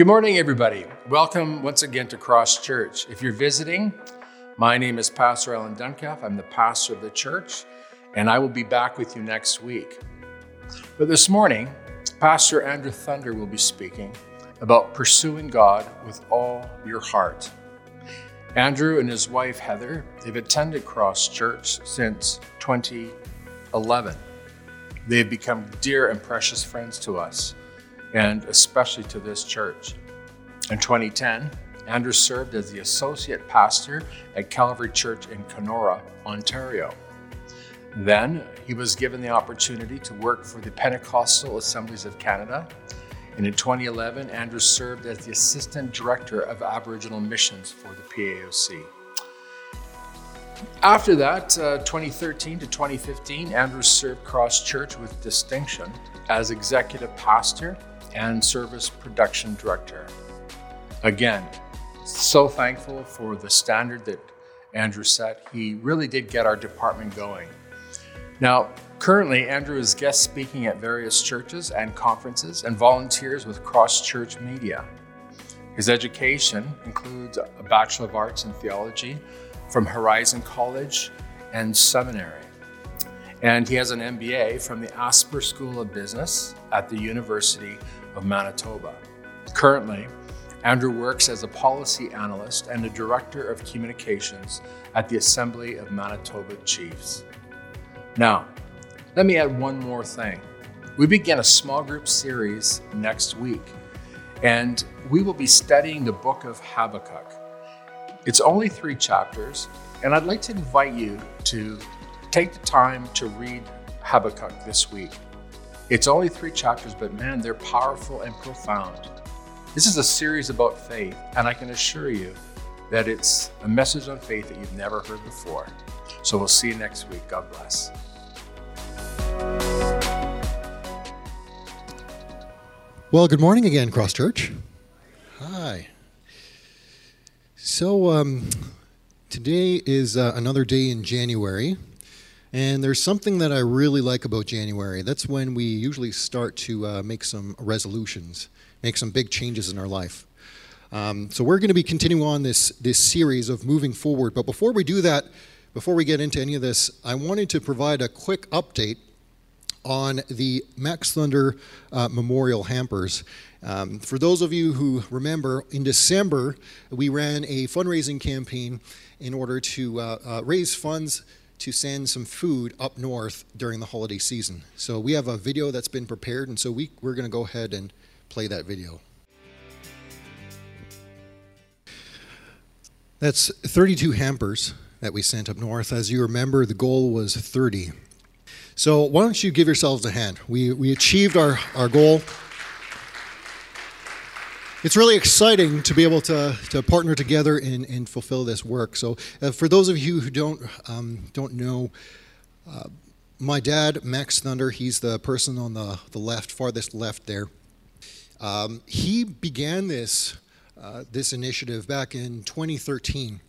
Good morning, everybody. Welcome once again to Cross Church. If you're visiting, my name is Pastor Alan Duncalf. I'm the pastor of the church, and I will be back with you next week. But this morning, Pastor Andrew Thunder will be speaking about pursuing God with all your heart. Andrew and his wife Heather, they've attended Cross Church since 2011. They have become dear and precious friends to us and especially to this church. In 2010, Andrew served as the associate pastor at Calvary Church in Kenora, Ontario. Then he was given the opportunity to work for the Pentecostal Assemblies of Canada. And in 2011, Andrew served as the assistant director of Aboriginal missions for the PAOC. After that, uh, 2013 to 2015, Andrew served Cross Church with distinction as executive pastor and service production director. Again, so thankful for the standard that Andrew set. He really did get our department going. Now, currently, Andrew is guest speaking at various churches and conferences and volunteers with Cross Church Media. His education includes a Bachelor of Arts in Theology from Horizon College and Seminary. And he has an MBA from the Asper School of Business at the University of Manitoba. Currently, Andrew works as a policy analyst and a director of communications at the Assembly of Manitoba Chiefs. Now, let me add one more thing. We begin a small group series next week, and we will be studying the book of Habakkuk. It's only three chapters, and I'd like to invite you to take the time to read Habakkuk this week. It's only three chapters, but man, they're powerful and profound. This is a series about faith, and I can assure you that it's a message on faith that you've never heard before. So we'll see you next week. God bless. Well, good morning again, Cross Church. Hi. So, um, today is uh, another day in January. And there's something that I really like about January. That's when we usually start to uh, make some resolutions, make some big changes in our life. Um, so we're going to be continuing on this this series of moving forward. But before we do that, before we get into any of this, I wanted to provide a quick update on the Max Thunder uh, Memorial Hampers. Um, for those of you who remember, in December we ran a fundraising campaign in order to uh, uh, raise funds to send some food up north during the holiday season. So we have a video that's been prepared, and so we, we're going to go ahead and play that video. That's 32 hampers that we sent up north. As you remember, the goal was 30. So why don't you give yourselves a hand? We, we achieved our, our goal it's really exciting to be able to, to partner together and, and fulfill this work. So, uh, for those of you who don't um, don't know, uh, my dad, Max Thunder, he's the person on the, the left, farthest left there. Um, he began this uh, this initiative back in 2013.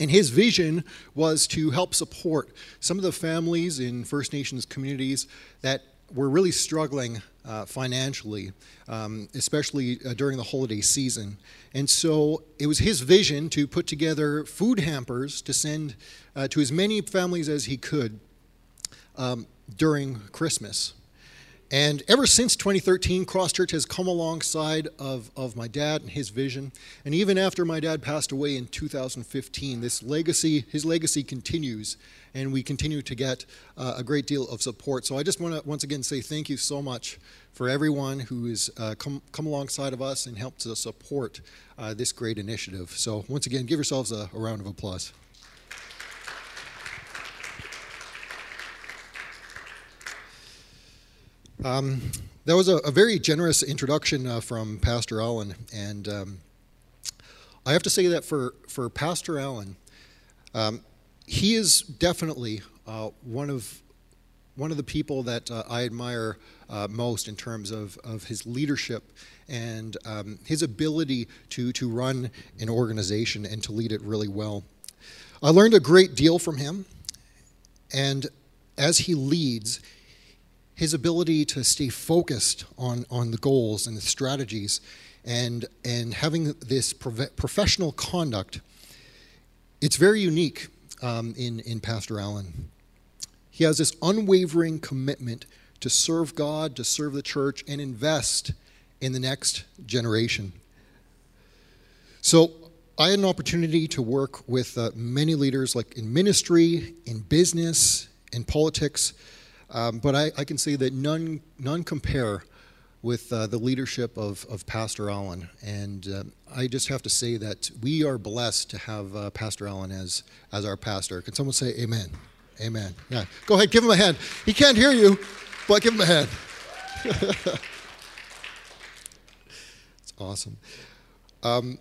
And his vision was to help support some of the families in First Nations communities that were really struggling uh, financially, um, especially uh, during the holiday season. And so it was his vision to put together food hampers to send uh, to as many families as he could um, during Christmas. And ever since 2013, Cross Church has come alongside of, of my dad and his vision. And even after my dad passed away in 2015, this legacy, his legacy continues, and we continue to get uh, a great deal of support. So I just want to once again say thank you so much for everyone who has uh, come, come alongside of us and helped to support uh, this great initiative. So once again, give yourselves a, a round of applause. Um, that was a, a, very generous introduction uh, from Pastor Allen, and um, I have to say that for for Pastor Allen, um, he is definitely uh, one of one of the people that uh, I admire uh, most in terms of, of his leadership and um, his ability to to run an organization and to lead it really well. I learned a great deal from him, and as he leads, his ability to stay focused on, on the goals and the strategies and, and having this professional conduct, it's very unique um, in, in Pastor Allen. He has this unwavering commitment to serve God, to serve the church, and invest in the next generation. So, I had an opportunity to work with uh, many leaders, like in ministry, in business, in politics, um, but I, I, can say that none, none compare with uh, the leadership of, of Pastor Allen. And uh, I just have to say that we are blessed to have uh, Pastor Allen as, as our pastor. Can someone say amen? Amen. Yeah. Go ahead, give him a hand. He can't hear you, but give him a hand. it's awesome. Um,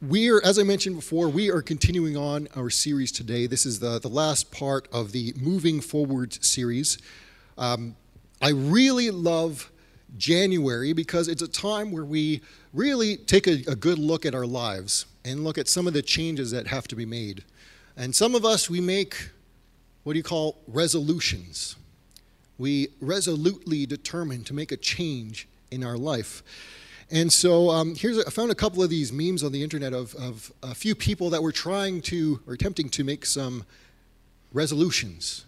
we are, as I mentioned before, we are continuing on our series today. This is the, the last part of the Moving Forward series. Um, I really love January because it's a time where we really take a, a, good look at our lives and look at some of the changes that have to be made. And some of us, we make what do you call resolutions. We resolutely determine to make a change in our life. And so um, here's a, I found a couple of these memes on the internet of, of a few people that were trying to or attempting to make some resolutions.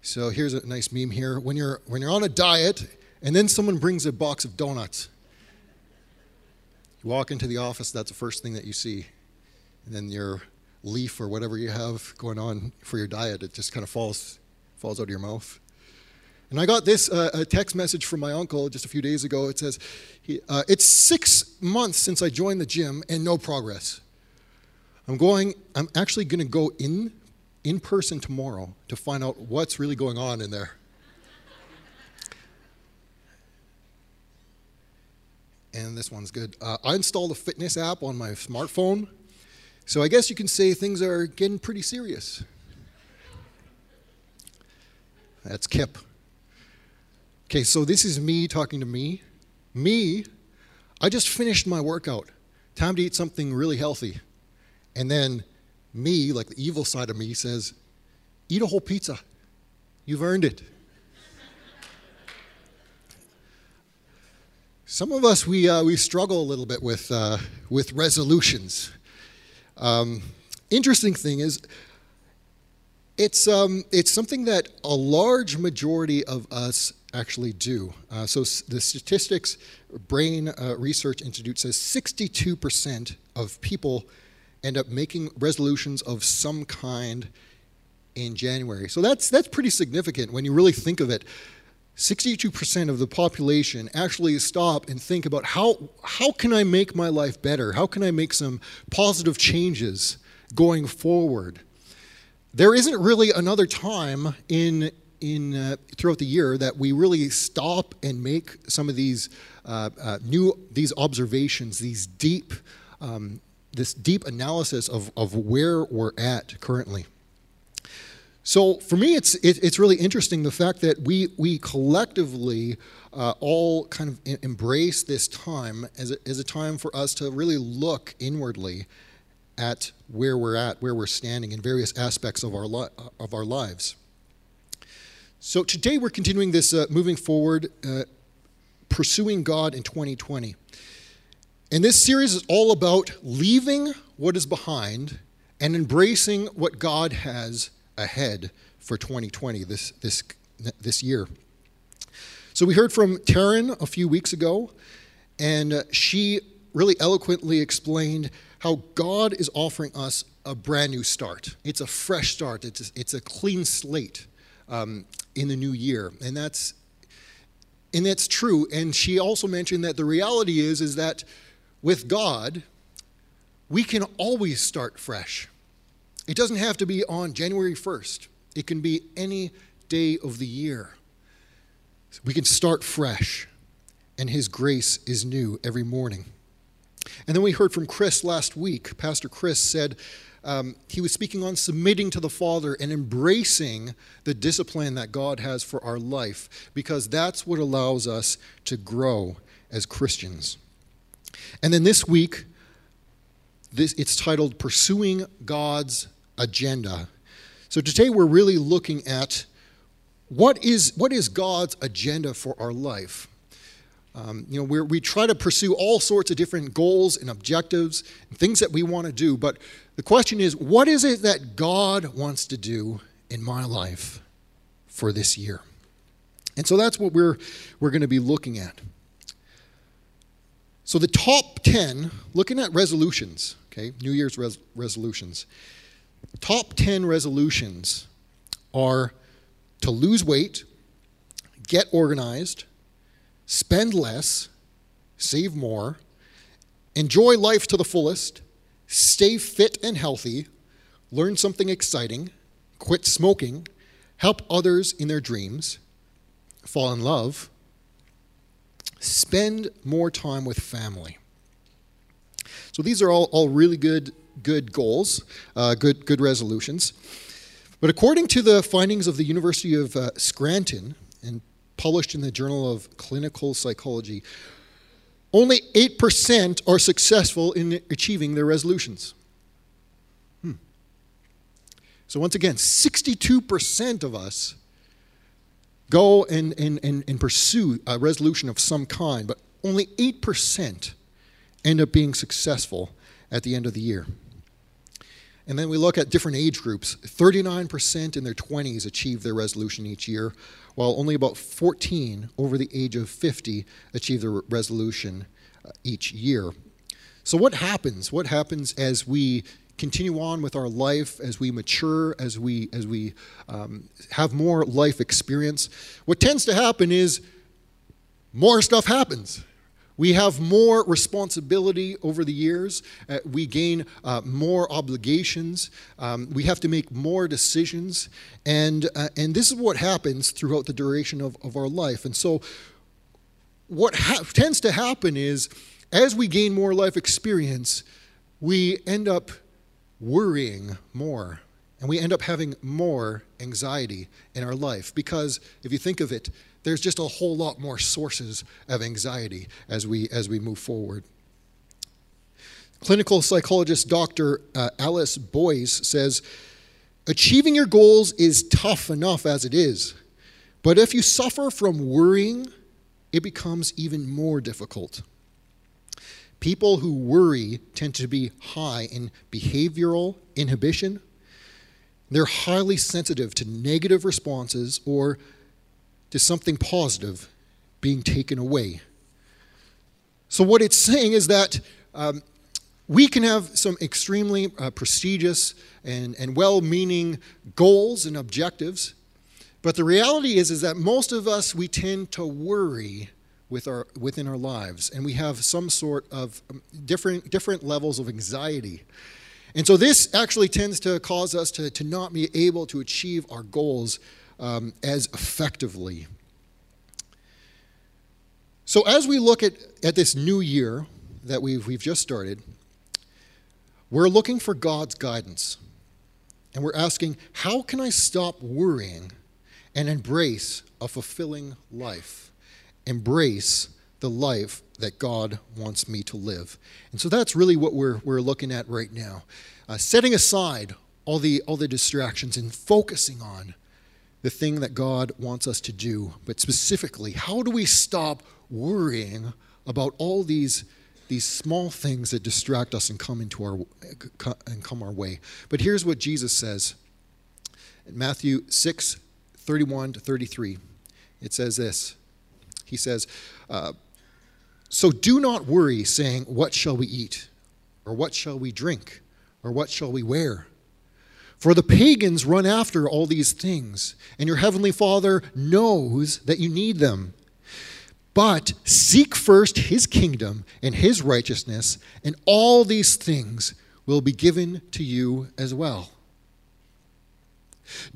So here's a nice meme here. When you're, when you're on a diet and then someone brings a box of donuts, you walk into the office, that's the first thing that you see. And then your leaf or whatever you have going on for your diet, it just kind of falls, falls out of your mouth. And I got this uh, a text message from my uncle just a few days ago. It says, he, uh, It's six months since I joined the gym and no progress. I'm going, I'm actually going to go in in person tomorrow to find out what's really going on in there. and this one's good. Uh, I installed a fitness app on my smartphone, so I guess you can say things are getting pretty serious. That's Kip. Okay, so this is me talking to me. Me, I just finished my workout. Time to eat something really healthy. And then me, like the evil side of me, says, Eat a whole pizza. You've earned it. Some of us, we, uh, we struggle a little bit with, uh, with resolutions. Um, interesting thing is, it's, um, it's something that a large majority of us actually do. Uh, so the statistics brain uh, research institute says 62% of people end up making resolutions of some kind in January. So that's, that's pretty significant when you really think of it. 62% of the population actually stop and think about how, how can I make my life better? How can I make some positive changes going forward? There isn't really another time in, in, uh, throughout the year that we really stop and make some of these uh, uh, new these observations, these deep um, this deep analysis of, of where we're at currently. So for me, it's it, it's really interesting the fact that we we collectively uh, all kind of embrace this time as a, as a time for us to really look inwardly at where we're at, where we're standing in various aspects of our li- of our lives. So today we're continuing this uh, moving forward, uh, pursuing God in 2020. And this series is all about leaving what is behind and embracing what God has ahead for 2020, this, this, this year. So we heard from Taryn a few weeks ago, and uh, she really eloquently explained how God is offering us a brand new start. It's a fresh start, it's a, it's a clean slate um, in the new year. And that's, and that's true. And she also mentioned that the reality is, is that with God, we can always start fresh. It doesn't have to be on January 1st, it can be any day of the year. We can start fresh, and His grace is new every morning. And then we heard from Chris last week. Pastor Chris said um, he was speaking on submitting to the Father and embracing the discipline that God has for our life, because that's what allows us to grow as Christians. And then this week, this, it's titled Pursuing God's Agenda. So today we're really looking at what is, what is God's agenda for our life? Um, you know, we we try to pursue all sorts of different goals and objectives and things that we want to do. But the question is, what is it that God wants to do in my life for this year? And so that's what we're, we're going to be looking at. So the top 10, looking at resolutions, okay, New Year's res- resolutions. Top 10 resolutions are to lose weight, get organized, spend less, save more, enjoy life to the fullest, stay fit and healthy, learn something exciting, quit smoking, help others in their dreams, fall in love, spend more time with family. So these are all, all really good, good goals, uh, good, good resolutions. But according to the findings of the University of uh, Scranton and published in the Journal of Clinical Psychology, only 8% are successful in achieving their resolutions. Hmm. So, once again, 62% of us go and, and, and, and pursue a resolution of some kind, but only 8% end up being successful at the end of the year. And then we look at different age groups. 39% in their 20s achieve their resolution each year, while only about 14 over the age of 50 achieve the resolution uh, each year. So, what happens? What happens as we continue on with our life, as we mature, as we, as we um, have more life experience? What tends to happen is more stuff happens we have more responsibility over the years. Uh, we gain uh, more obligations. Um, we have to make more decisions. And, uh, and this is what happens throughout the duration of, of our life. And so, what ha- tends to happen is as we gain more life experience, we end up worrying more. And we end up having more anxiety in our life. Because if you think of it, there's just a whole lot more sources of anxiety as we as we move forward. Clinical psychologist Dr. Uh, Alice Boyes says, Achieving your goals is tough enough as it is, but if you suffer from worrying, it becomes even more difficult. People who worry tend to be high in behavioral inhibition. They're highly sensitive to negative responses or to something positive being taken away. So, what it's saying is that um, we can have some extremely uh, prestigious and, and well meaning goals and objectives, but the reality is, is that most of us, we tend to worry with our, within our lives, and we have some sort of um, different, different levels of anxiety. And so, this actually tends to cause us to, to not be able to achieve our goals um, as effectively. So, as we look at, at this new year that we've, we've just started, we're looking for God's guidance. And we're asking, how can I stop worrying and embrace a fulfilling life? Embrace the life that God wants me to live. And so that's really what we're, we're looking at right now. Uh, setting aside all the, all the distractions and focusing on the thing that God wants us to do, but specifically, how do we stop worrying about all these these small things that distract us and come into our and come our way. But here's what Jesus says in Matthew 6, 31 to 33. It says this. He says, uh, So do not worry, saying, What shall we eat? Or what shall we drink? Or what shall we wear? For the pagans run after all these things, and your heavenly Father knows that you need them. But seek first his kingdom and his righteousness, and all these things will be given to you as well.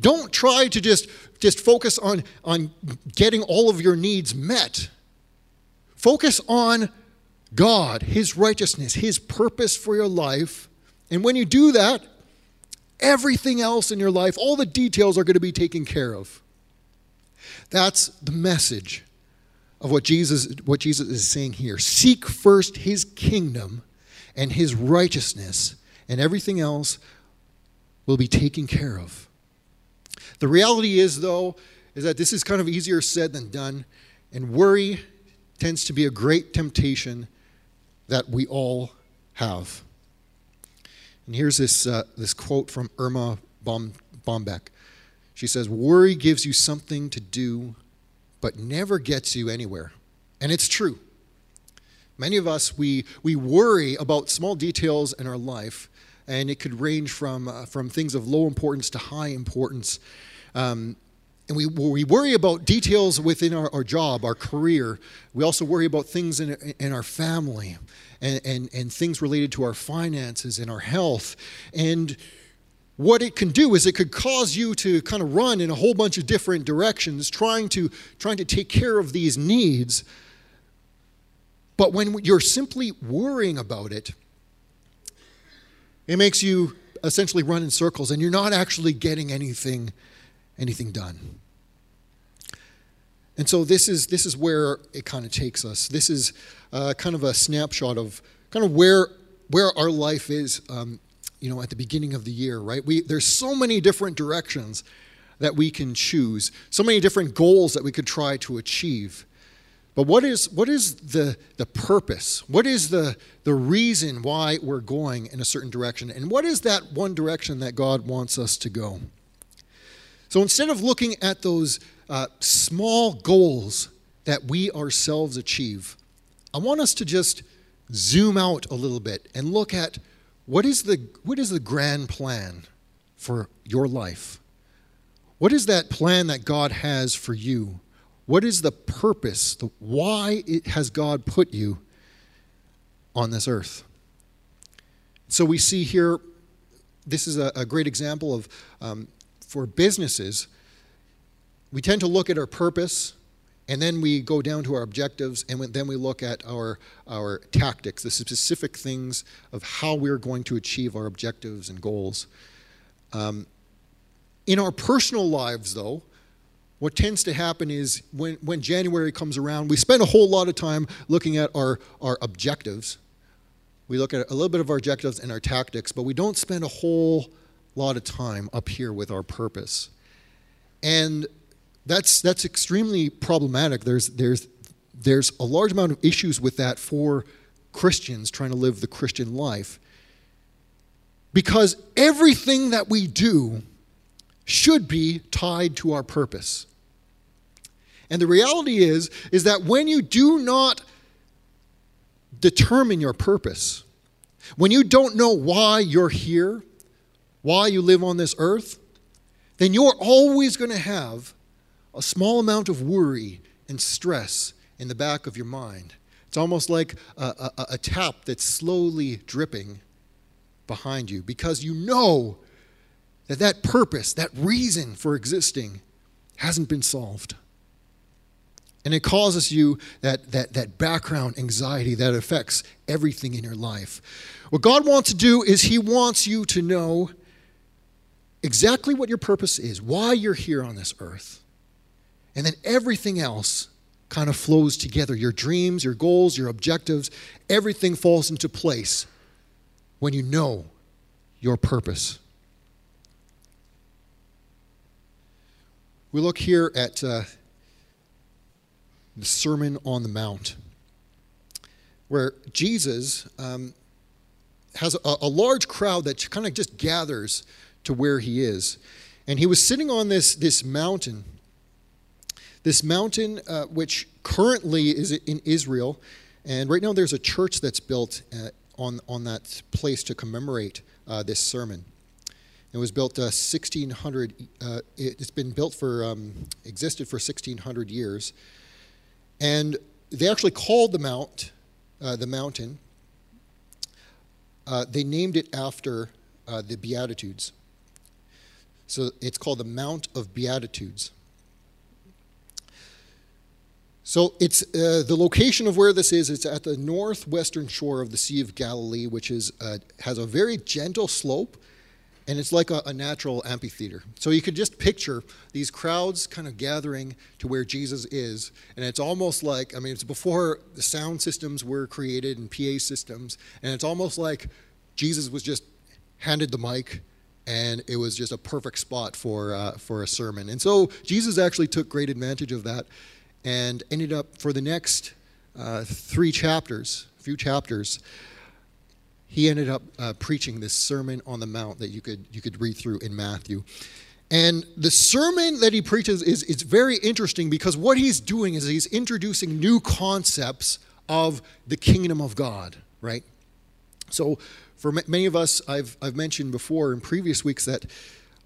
Don't try to just, just focus on, on getting all of your needs met. Focus on God, His righteousness, His purpose for your life. And when you do that, Everything else in your life, all the details are going to be taken care of. That's the message of what Jesus, what Jesus is saying here. Seek first his kingdom and his righteousness, and everything else will be taken care of. The reality is, though, is that this is kind of easier said than done, and worry tends to be a great temptation that we all have. And here's this, uh, this quote from Erma Bom- Bombeck. She says, Worry gives you something to do, but never gets you anywhere. And it's true. Many of us, we, we worry about small details in our life, and it could range from, uh, from things of low importance to high importance. Um, and we, we worry about details within our, our job, our career. We also worry about things in, in our family and, and, and things related to our finances and our health. And what it can do is it could cause you to kind of run in a whole bunch of different directions trying to trying to take care of these needs but when you're simply worrying about it, it makes you essentially run in circles and you're not actually getting anything anything done. And so this is this is where it kind of takes us. This is uh, kind of a snapshot of kind of where where our life is, um, you know, at the beginning of the year, right? We there's so many different directions that we can choose, so many different goals that we could try to achieve. But what is, what is the, the purpose? What is the, the reason why we're going in a certain direction? And what is that one direction that God wants us to go? So instead of looking at those uh, small goals that we ourselves achieve, I want us to just zoom out a little bit and look at what is the, what is the grand plan for your life? What is that plan that God has for you? What is the purpose? The, why it, has God put you on this earth? So we see here, this is a, a great example of um, for businesses, we tend to look at our purpose and then we go down to our objectives and then we look at our, our tactics, the specific things of how we're going to achieve our objectives and goals. Um, in our personal lives, though, what tends to happen is when, when January comes around, we spend a whole lot of time looking at our, our objectives. We look at a little bit of our objectives and our tactics, but we don't spend a whole lot of time up here with our purpose. And that's, that's extremely problematic. There's, there's, there's a large amount of issues with that for Christians trying to live the Christian life. Because everything that we do should be tied to our purpose. And the reality is is that when you do not determine your purpose, when you don't know why you're here, why you live on this earth, then you're always going to have a small amount of worry and stress in the back of your mind. It's almost like a, a, a tap that's slowly dripping behind you because you know that that purpose, that reason for existing, hasn't been solved. And it causes you that, that, that background anxiety that affects everything in your life. What God wants to do is He wants you to know exactly what your purpose is, why you're here on this earth. And then everything else kind of flows together your dreams, your goals, your objectives, everything falls into place when you know your purpose. We look here at uh, the Sermon on the Mount, where Jesus um, has a, a large crowd that kind of just gathers to where he is. And he was sitting on this, this mountain, this mountain uh, which currently is in Israel. And right now there's a church that's built uh, on, on that place to commemorate uh, this sermon. It was built uh, 1600. Uh, it's been built for um, existed for 1600 years, and they actually called the mount uh, the mountain. They named it after the Beatitudes. So it's called the Mount of Beatitudes. So it's uh, the location of where this is. It's at the northwestern shore of the Sea of Galilee, which is has a very gentle slope and it's like a, a, natural amphitheater. So you could just picture these crowds kind of gathering to where Jesus is, and it's almost like I mean, it's before the sound systems were created and PA systems, and it's almost like Jesus was just handed the mic, and it was just a perfect spot for uh, for a sermon. And so Jesus actually took great advantage of that, and ended up for the next uh, three chapters, a few chapters, he ended up uh, preaching this Sermon on the Mount that you could, you could read through in Matthew. And the sermon that he preaches is, is very interesting because what he's doing is he's introducing new concepts of the kingdom of God, right? So, for many of us, I've, I've mentioned before in previous weeks that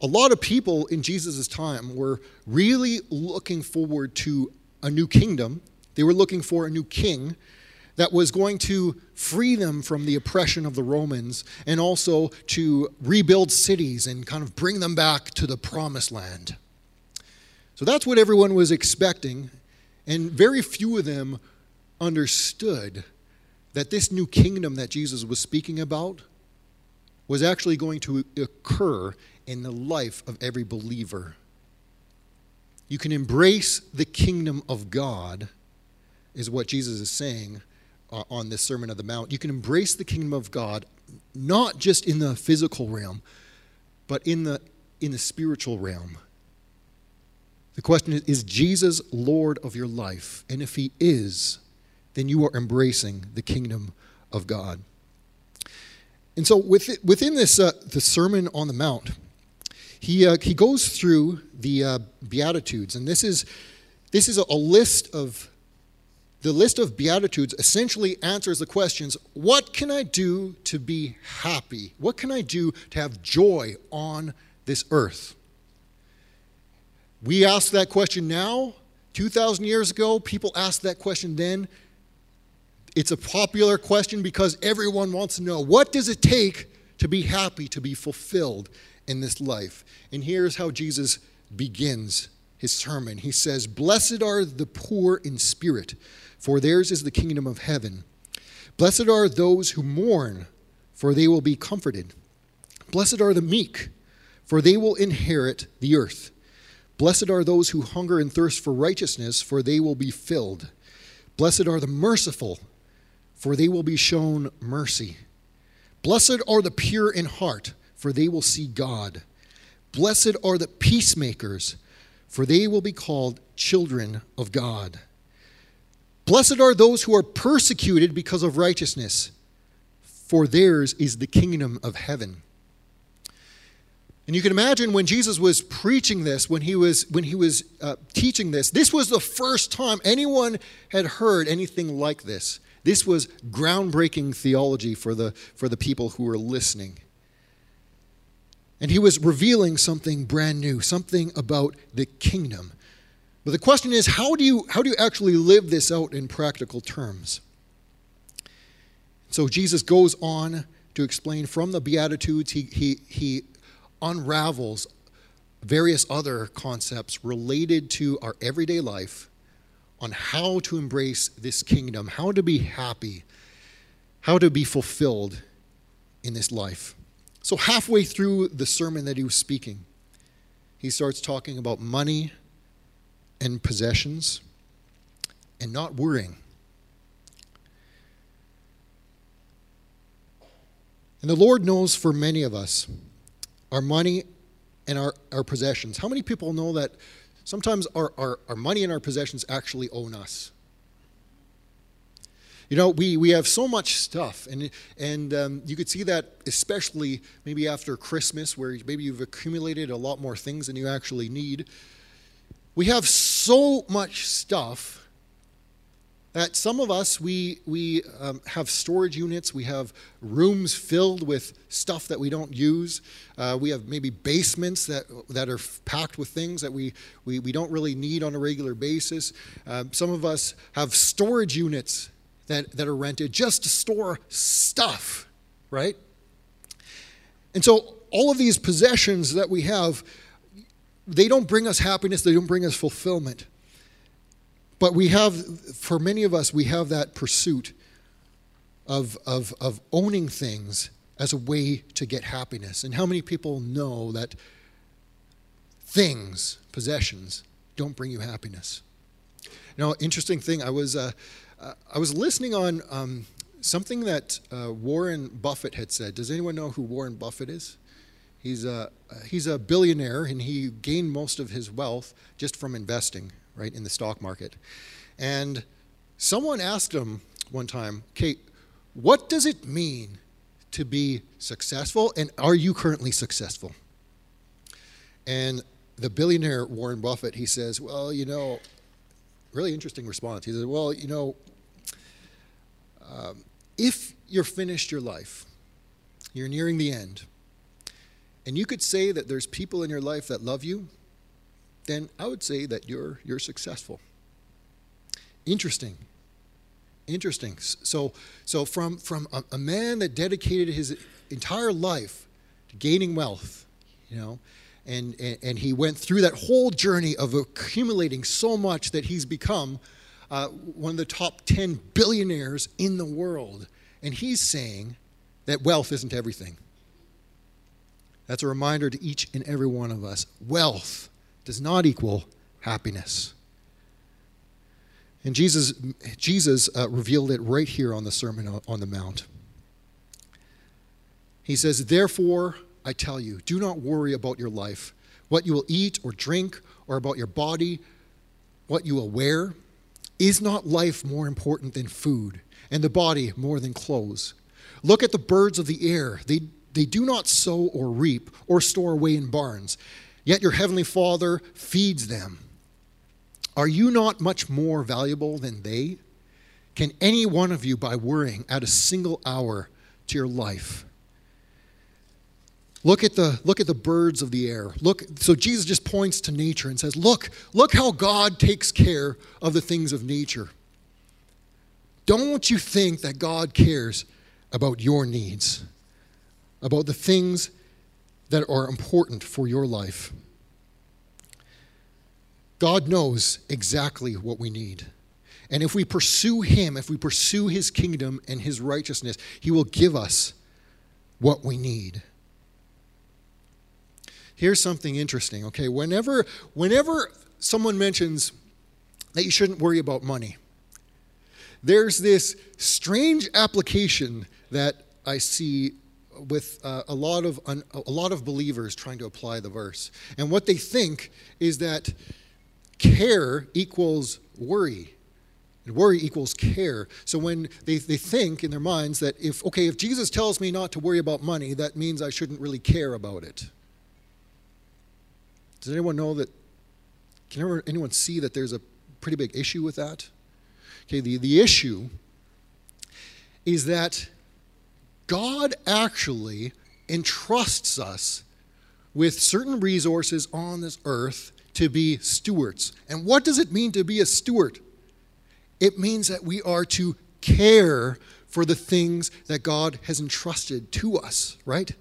a lot of people in Jesus' time were really looking forward to a new kingdom. They were looking for a new king that was going to free them from the oppression of the Romans and also to rebuild cities and kind of bring them back to the promised land. So that's what everyone was expecting, and very few of them understood that this new kingdom that Jesus was speaking about was actually going to occur in the life of every believer. You can embrace the kingdom of God, is what Jesus is saying, uh, on this Sermon of the Mount. You can embrace the kingdom of God not just in the physical realm, but in the, in the spiritual realm. The question is Is Jesus Lord of your life? And if he is, then you are embracing the kingdom of God. And so within this uh, the Sermon on the Mount, he, uh, he goes through the uh, Beatitudes, and this is, this is a list of the list of Beatitudes essentially answers the questions what can I do to be happy? What can I do to have joy on this earth? We ask that question now. 2,000 years ago, people asked that question then. It's a popular question because everyone wants to know what does it take to be happy, to be fulfilled in this life? And here's how Jesus begins his sermon. He says, Blessed are the poor in spirit for theirs is the kingdom of heaven. Blessed are those who mourn, for they will be comforted. Blessed are the meek, for they will inherit the earth. Blessed are those who hunger and thirst for righteousness, for they will be filled. Blessed are the merciful, for they will be shown mercy. Blessed are the pure in heart, for they will see God. Blessed are the peacemakers, for they will be called children of God. Blessed are those who are persecuted because of righteousness, for theirs is the kingdom of heaven. And you can imagine when Jesus was preaching this, when he was, when he was uh, teaching this, this was the first time anyone had heard anything like this. This was groundbreaking theology for the, for the people who were listening. And he was revealing something brand new, something about the kingdom. But the question is how do you, how do you actually live this out in practical terms? So Jesus goes on to explain from the Beatitudes, he, he, he unravels various other concepts related to our everyday life on how to embrace this kingdom, how to be happy, how to be fulfilled in this life. So, halfway through the sermon that he was speaking, he starts talking about money and possessions and not worrying. And the Lord knows for many of us our money and our, our possessions. How many people know that sometimes our, our, our money and our possessions actually own us? You know, we, we have so much stuff, and, and um, you could see that especially maybe after Christmas, where maybe you've accumulated a lot more things than you actually need. We have so much stuff that some of us we we um, have storage units. We have rooms filled with stuff that we don't use. Uh, we have maybe basements that that are packed with things that we we, we don't really need on a regular basis. Um, some of us have storage units that that are rented just to store stuff right? And so all of these possessions that we have they don't bring us happiness, they don't bring us fulfillment. But we have, for many of us, we have that pursuit of, of, of owning things as a way to get happiness. And how many people know that things, possessions, don't bring you happiness? Now, interesting thing, I was, uh, uh, I was listening on um, something that uh, Warren Buffett had said. Does anyone know who Warren Buffett is? He's a, he's a billionaire and he gained most of his wealth just from investing, right, in the stock market. And Someone asked him one time, Kate, what does it mean to be successful, and are you currently successful? And the billionaire Warren Buffett, he says, well, you know, really interesting response. He says, well, you know, um, if you're finished your life, you're nearing the end, and you could say that there's people in your life that love you, then I would say that you're you're successful. Interesting. Interesting. So so from from a, a man that dedicated his entire life to gaining wealth, you know, and, and, and he went through that whole journey of accumulating so much that he's become uh, one of the top 10 billionaires in the world. And he's saying that wealth isn't everything. That's a reminder to each and every one of us. Wealth does not equal happiness. And Jesus, Jesus uh, revealed it right here on the Sermon on the Mount. He says, Therefore, I tell you, do not worry about your life, what you will eat or drink, or about your body, what you will wear. Is not life more important than food, and the body more than clothes? Look at the birds of the air. They they do not sow or reap or store away in barns, yet your heavenly Father feeds them. Are you not much more valuable than they? Can any one of you, by worrying, add a single hour to your life? Look at the look at the birds of the air. Look so Jesus just points to nature and says, "Look, look how God takes care of the things of nature." Don't you think that God cares about your needs? about the things that are important for your life. God knows exactly what we need. And if we pursue Him, if we pursue His kingdom and His righteousness, He will give us what we need. Here's something interesting, okay? Whenever, whenever someone mentions that you shouldn't worry about money, there's this strange application that I see with uh, a lot of un, a lot of believers trying to apply the verse, and what they think is that care equals worry. And worry equals care. So when they, they think in their minds that if okay, if Jesus tells me not to worry about money, that means I shouldn't really care about it. Does anyone know that? Can anyone see that there's a pretty big issue with that? Okay, the, the issue is that God actually entrusts us with certain resources on this earth to be stewards. And what does it mean to be a steward? It means that we are to care for the things that God has entrusted to us, right?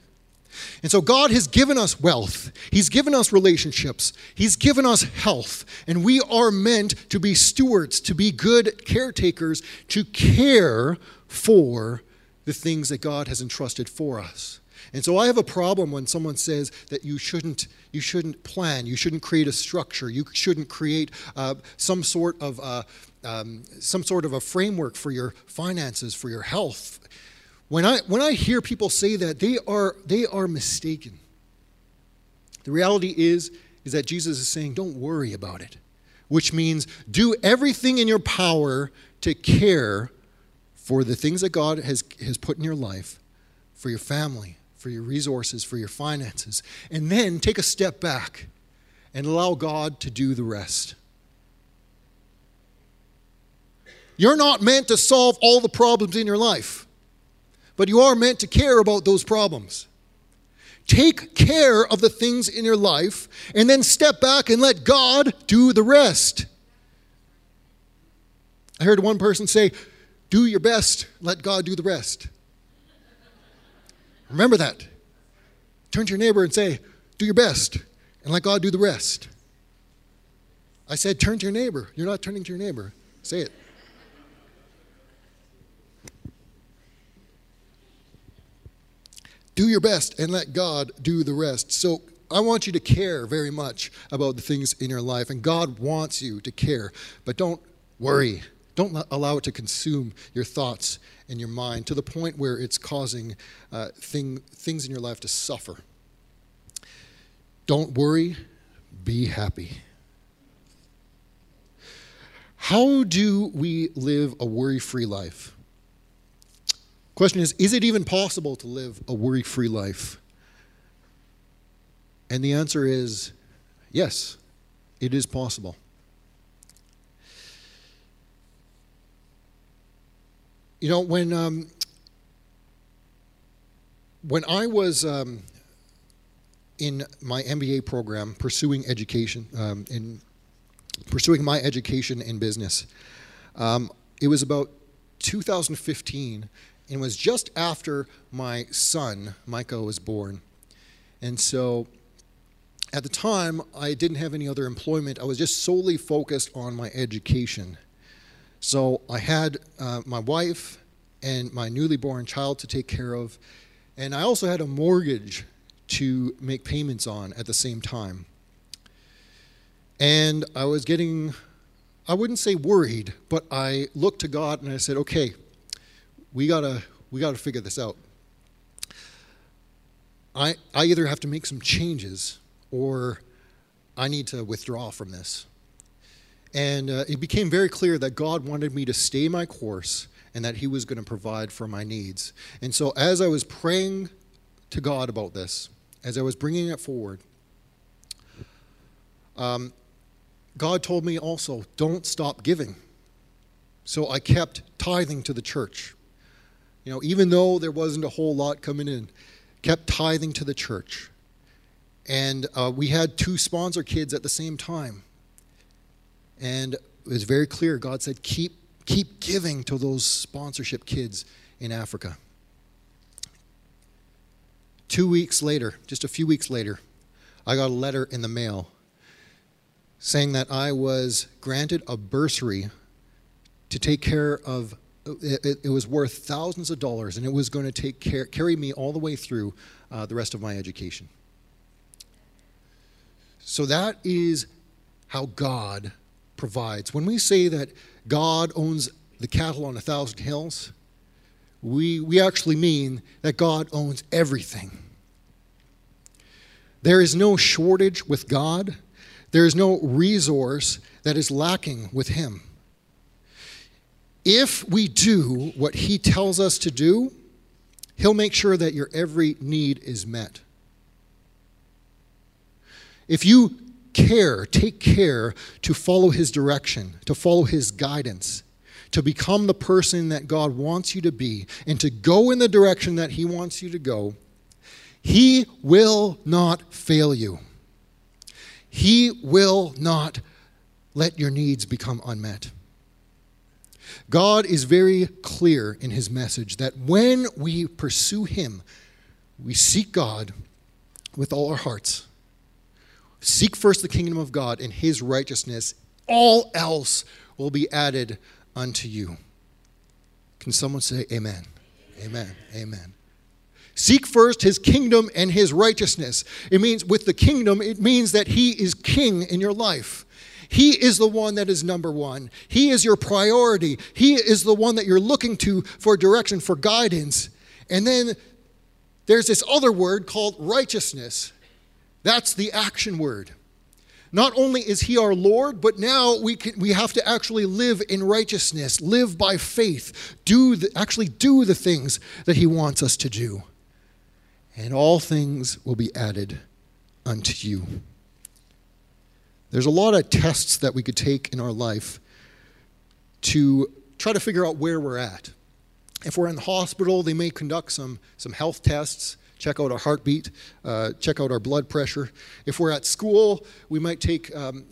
And so God has given us wealth. He's given us relationships. He's given us health. And we are meant to be stewards, to be good caretakers, to care for the things that God has entrusted for us. And so I have a problem when someone says that you shouldn't, you shouldn't plan, you shouldn't create a structure, you shouldn't create uh, some sort of uh, um, some sort of a framework for your finances, for your health. When I when I hear people say that, they are they are mistaken. The reality is is that Jesus is saying, don't worry about it, which means do everything in your power to care for the things that God has, has put in your life, for your family, for your resources, for your finances, and then take a step back and allow God to do the rest. You're not meant to solve all the problems in your life, but you are meant to care about those problems. Take care of the things in your life and then step back and let God do the rest. I heard one person say, do your best, let God do the rest. Remember that. Turn to your neighbor and say, Do your best, and let God do the rest. I said, Turn to your neighbor. You're not turning to your neighbor. Say it. Do your best and let God do the rest. So I want you to care very much about the things in your life, and God wants you to care, but don't worry. Don't allow it to consume your thoughts and your mind to the point where it's causing uh, thing, things in your life to suffer. Don't worry, be happy. How do we live a worry free life? Question is Is it even possible to live a worry free life? And the answer is yes, it is possible. You know, when um, when I was um, in my MBA program, pursuing education, um, in pursuing my education in business, um, it was about 2015, and it was just after my son Micah was born, and so. At the time, I didn't have any other employment. I was just solely focused on my education. So I had uh, my wife and my newly born child to take care of, and I also had a mortgage to make payments on at the same time. And I was getting, I wouldn't say worried, but I looked to God and I said, okay, we gotta, we gotta figure this out. I, I either have to make some changes or I need to withdraw from this. And uh, it became very clear that God wanted me to stay my course and that He was going to provide for my needs. And so, as I was praying to God about this, as I was bringing it forward, um, God told me also, don't stop giving. So I kept tithing to the church. You know, even though there wasn't a whole lot coming in, kept tithing to the church. And uh, we had two sponsor kids at the same time. And it was very clear. God said, keep, keep giving to those sponsorship kids in Africa. Two weeks later, just a few weeks later, I got a letter in the mail saying that I was granted a bursary to take care of it, it, was worth thousands of dollars and it was going to take care, carry me all the way through uh, the rest of my education. So that is how God provides. When we say that God owns the cattle on a thousand hills, we, we actually mean that God owns everything. There is no shortage with God, there is no resource that is lacking with Him. If we do what He tells us to do, He'll make sure that your every need is met. If you care, take care to follow His direction, to follow His guidance, to become the person that God wants you to be, and to go in the direction that He wants you to go, He will not fail you. He will not let your needs become unmet. God is very clear in His message that when we pursue Him, we seek God with all our hearts Seek first the kingdom of God and his righteousness. All else will be added unto you. Can someone say amen? Amen. Amen. Seek first his kingdom and his righteousness. It means with the kingdom, it means that he is king in your life. He is the one that is number one. He is your priority. He is the one that you're looking to for direction, for guidance. And then there's this other word called righteousness. That's the action word. Not only is he our Lord, but now we, can, we have to actually live in righteousness, live by faith, do the, actually do the things that he wants us to do. And all things will be added unto you. There's a lot of tests that we could take in our life to try to figure out where we're at. If we're in the hospital, they may conduct some, some health tests check out our heartbeat, uh, check out our blood pressure. If we're at school, we might take um,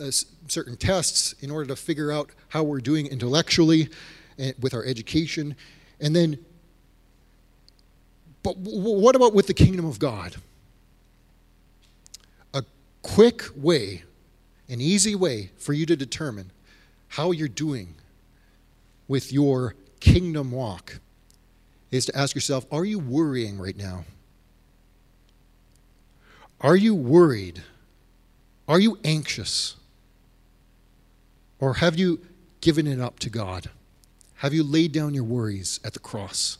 certain tests in order to figure out how we're doing intellectually eh, with our education. And then, but what about with the kingdom of God? A quick way, an easy way for you to determine how you're doing with your kingdom walk is to ask yourself are you worrying right now? Are you worried? Are you anxious? Or have you given it up to God? Have you laid down your worries at the cross?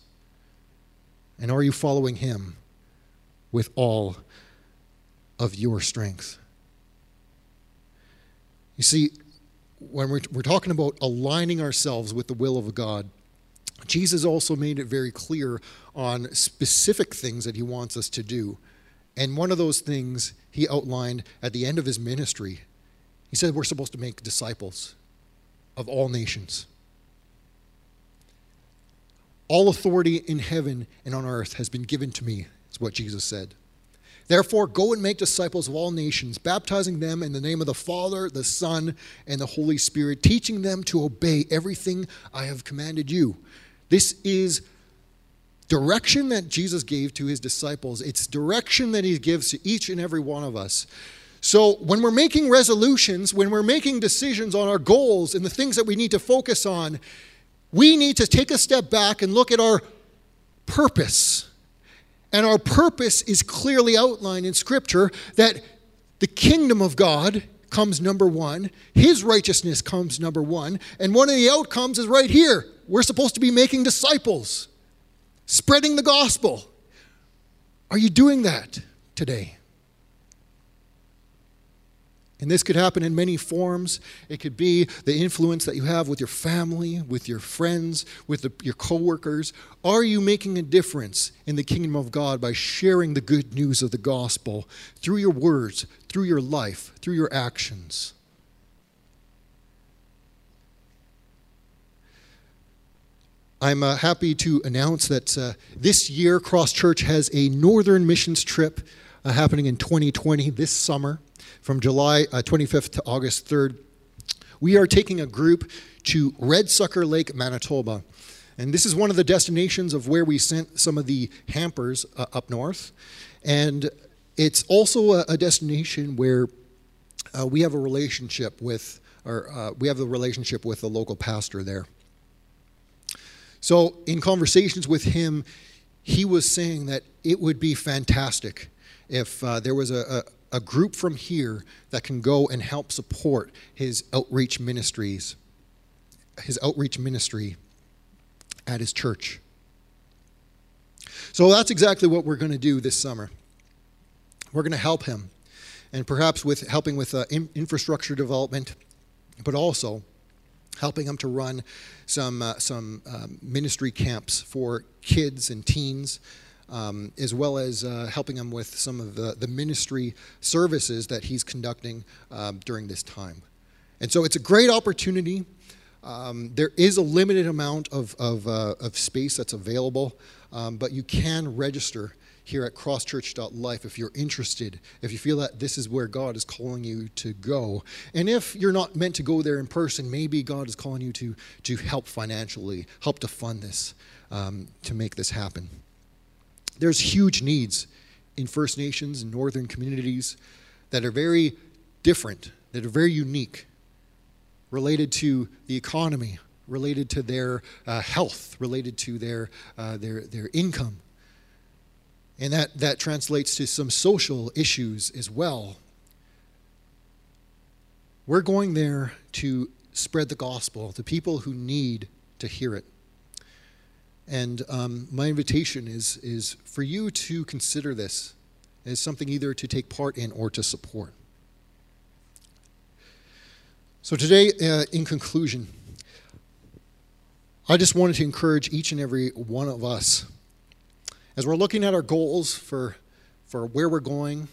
And are you following Him with all of your strength? You see, when we're, we're talking about aligning ourselves with the will of God, Jesus also made it very clear on specific things that he wants us to do. And one of those things he outlined at the end of his ministry. He said we're supposed to make disciples of all nations. All authority in heaven and on earth has been given to me, is what Jesus said. Therefore, go and make disciples of all nations, baptizing them in the name of the Father, the Son, and the Holy Spirit, teaching them to obey everything I have commanded you. This is direction that Jesus gave to his disciples. It's direction that he gives to each and every one of us. So, when we're making resolutions, when we're making decisions on our goals and the things that we need to focus on, we need to take a step back and look at our purpose. And our purpose is clearly outlined in Scripture that the kingdom of God comes number one, His righteousness comes number one, and one of the outcomes is right here. We're supposed to be making disciples, spreading the gospel. Are you doing that today? And this could happen in many forms. It could be the influence that you have with your family, with your friends, with the, your coworkers. Are you making a difference in the kingdom of God by sharing the good news of the gospel through your words, through your life, through your actions? I'm uh, happy to announce that uh, this year Cross Church has a northern missions trip uh, happening in 2020 this summer from July uh, 25th to August 3rd. We are taking a group to Red Sucker Lake, Manitoba. And this is one of the destinations of where we sent some of the hampers uh, up north. And it's also a, a destination where uh, we have a relationship with, or uh, we have a relationship with the local pastor there. So, in conversations with him, he was saying that it would be fantastic if uh, there was a, a group from here that can go and help support his outreach ministries, his outreach ministry at his church. So that's exactly what we're going to do this summer. We're going to help him, and perhaps with helping with uh, in- infrastructure development, but also helping him to run some uh, some um, ministry camps for kids and teens um, as well as uh, helping him with some of the, the ministry services that he's conducting um, during this time. And so it's a great opportunity. Um, there is a limited amount of, of, uh, of space that's available, um, but you can register here at crosschurch.life if you're interested, if you feel that this is where God is calling you to go. And if you're not meant to go there in person, maybe God is calling you to, to help financially, help to fund this, um, to make this happen. There's huge needs in First Nations and northern communities that are very different, that are very unique, related to the economy, related to their uh, health, related to their, uh, their, their income. And that, that translates to some social issues as well. We're going there to spread the gospel to people who need to hear it. And um, my invitation is, is for you to consider this as something either to take part in or to support. So, today, uh, in conclusion, I just wanted to encourage each and every one of us as we're looking at our goals for, for where we're going,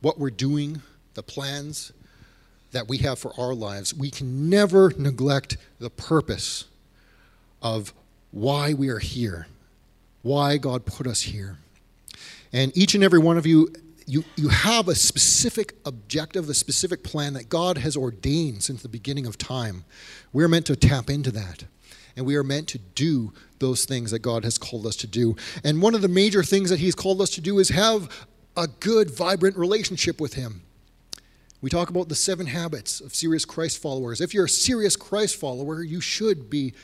what we're doing, the plans that we have for our lives, we can never neglect the purpose of why we are here, why God put us here. And each and every one of you, you, you have a specific objective, a specific plan that God has ordained since the beginning of time. We're meant to tap into that. And we are meant to do those things that God has called us to do. And one of the major things that He's called us to do is have a good, vibrant relationship with Him. We talk about the seven habits of serious Christ followers. If you're a serious Christ follower, you should be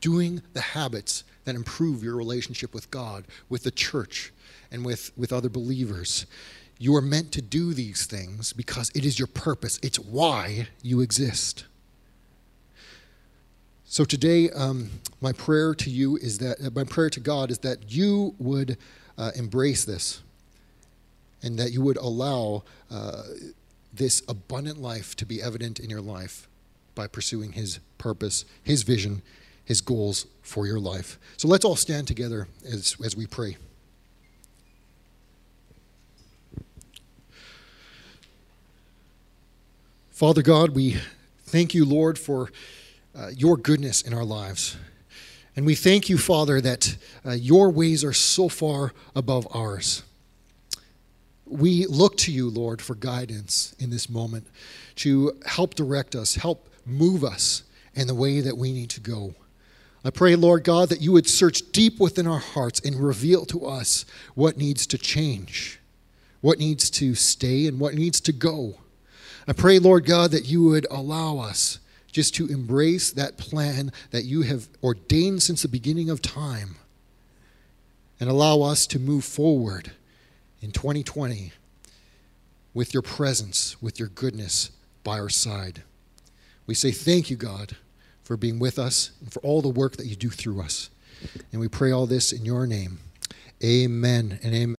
doing the habits that improve your relationship with God, with the church, and with, with other believers. You are meant to do these things because it is your purpose, it's why you exist. So today, um, my prayer to you is that, uh, my prayer to God is that you would uh, embrace this and that you would allow uh, this abundant life to be evident in your life by pursuing His purpose, His vision, His goals for your life. So let's all stand together as, as we pray. Father God, we thank you, Lord, for uh, your goodness in our lives. And we thank you, Father, that uh, your ways are so far above ours. We look to you, Lord, for guidance in this moment to help direct us, help move us in the way that we need to go. I pray, Lord God, that you would search deep within our hearts and reveal to us what needs to change, what needs to stay, and what needs to go. I pray, Lord God, that you would allow us just to embrace that plan that you have ordained since the beginning of time and allow us to move forward in 2020 with your presence, with your goodness by our side. We say thank you, God, for being with us and for all the work that you do through us. And we pray all this in your name. Amen and amen.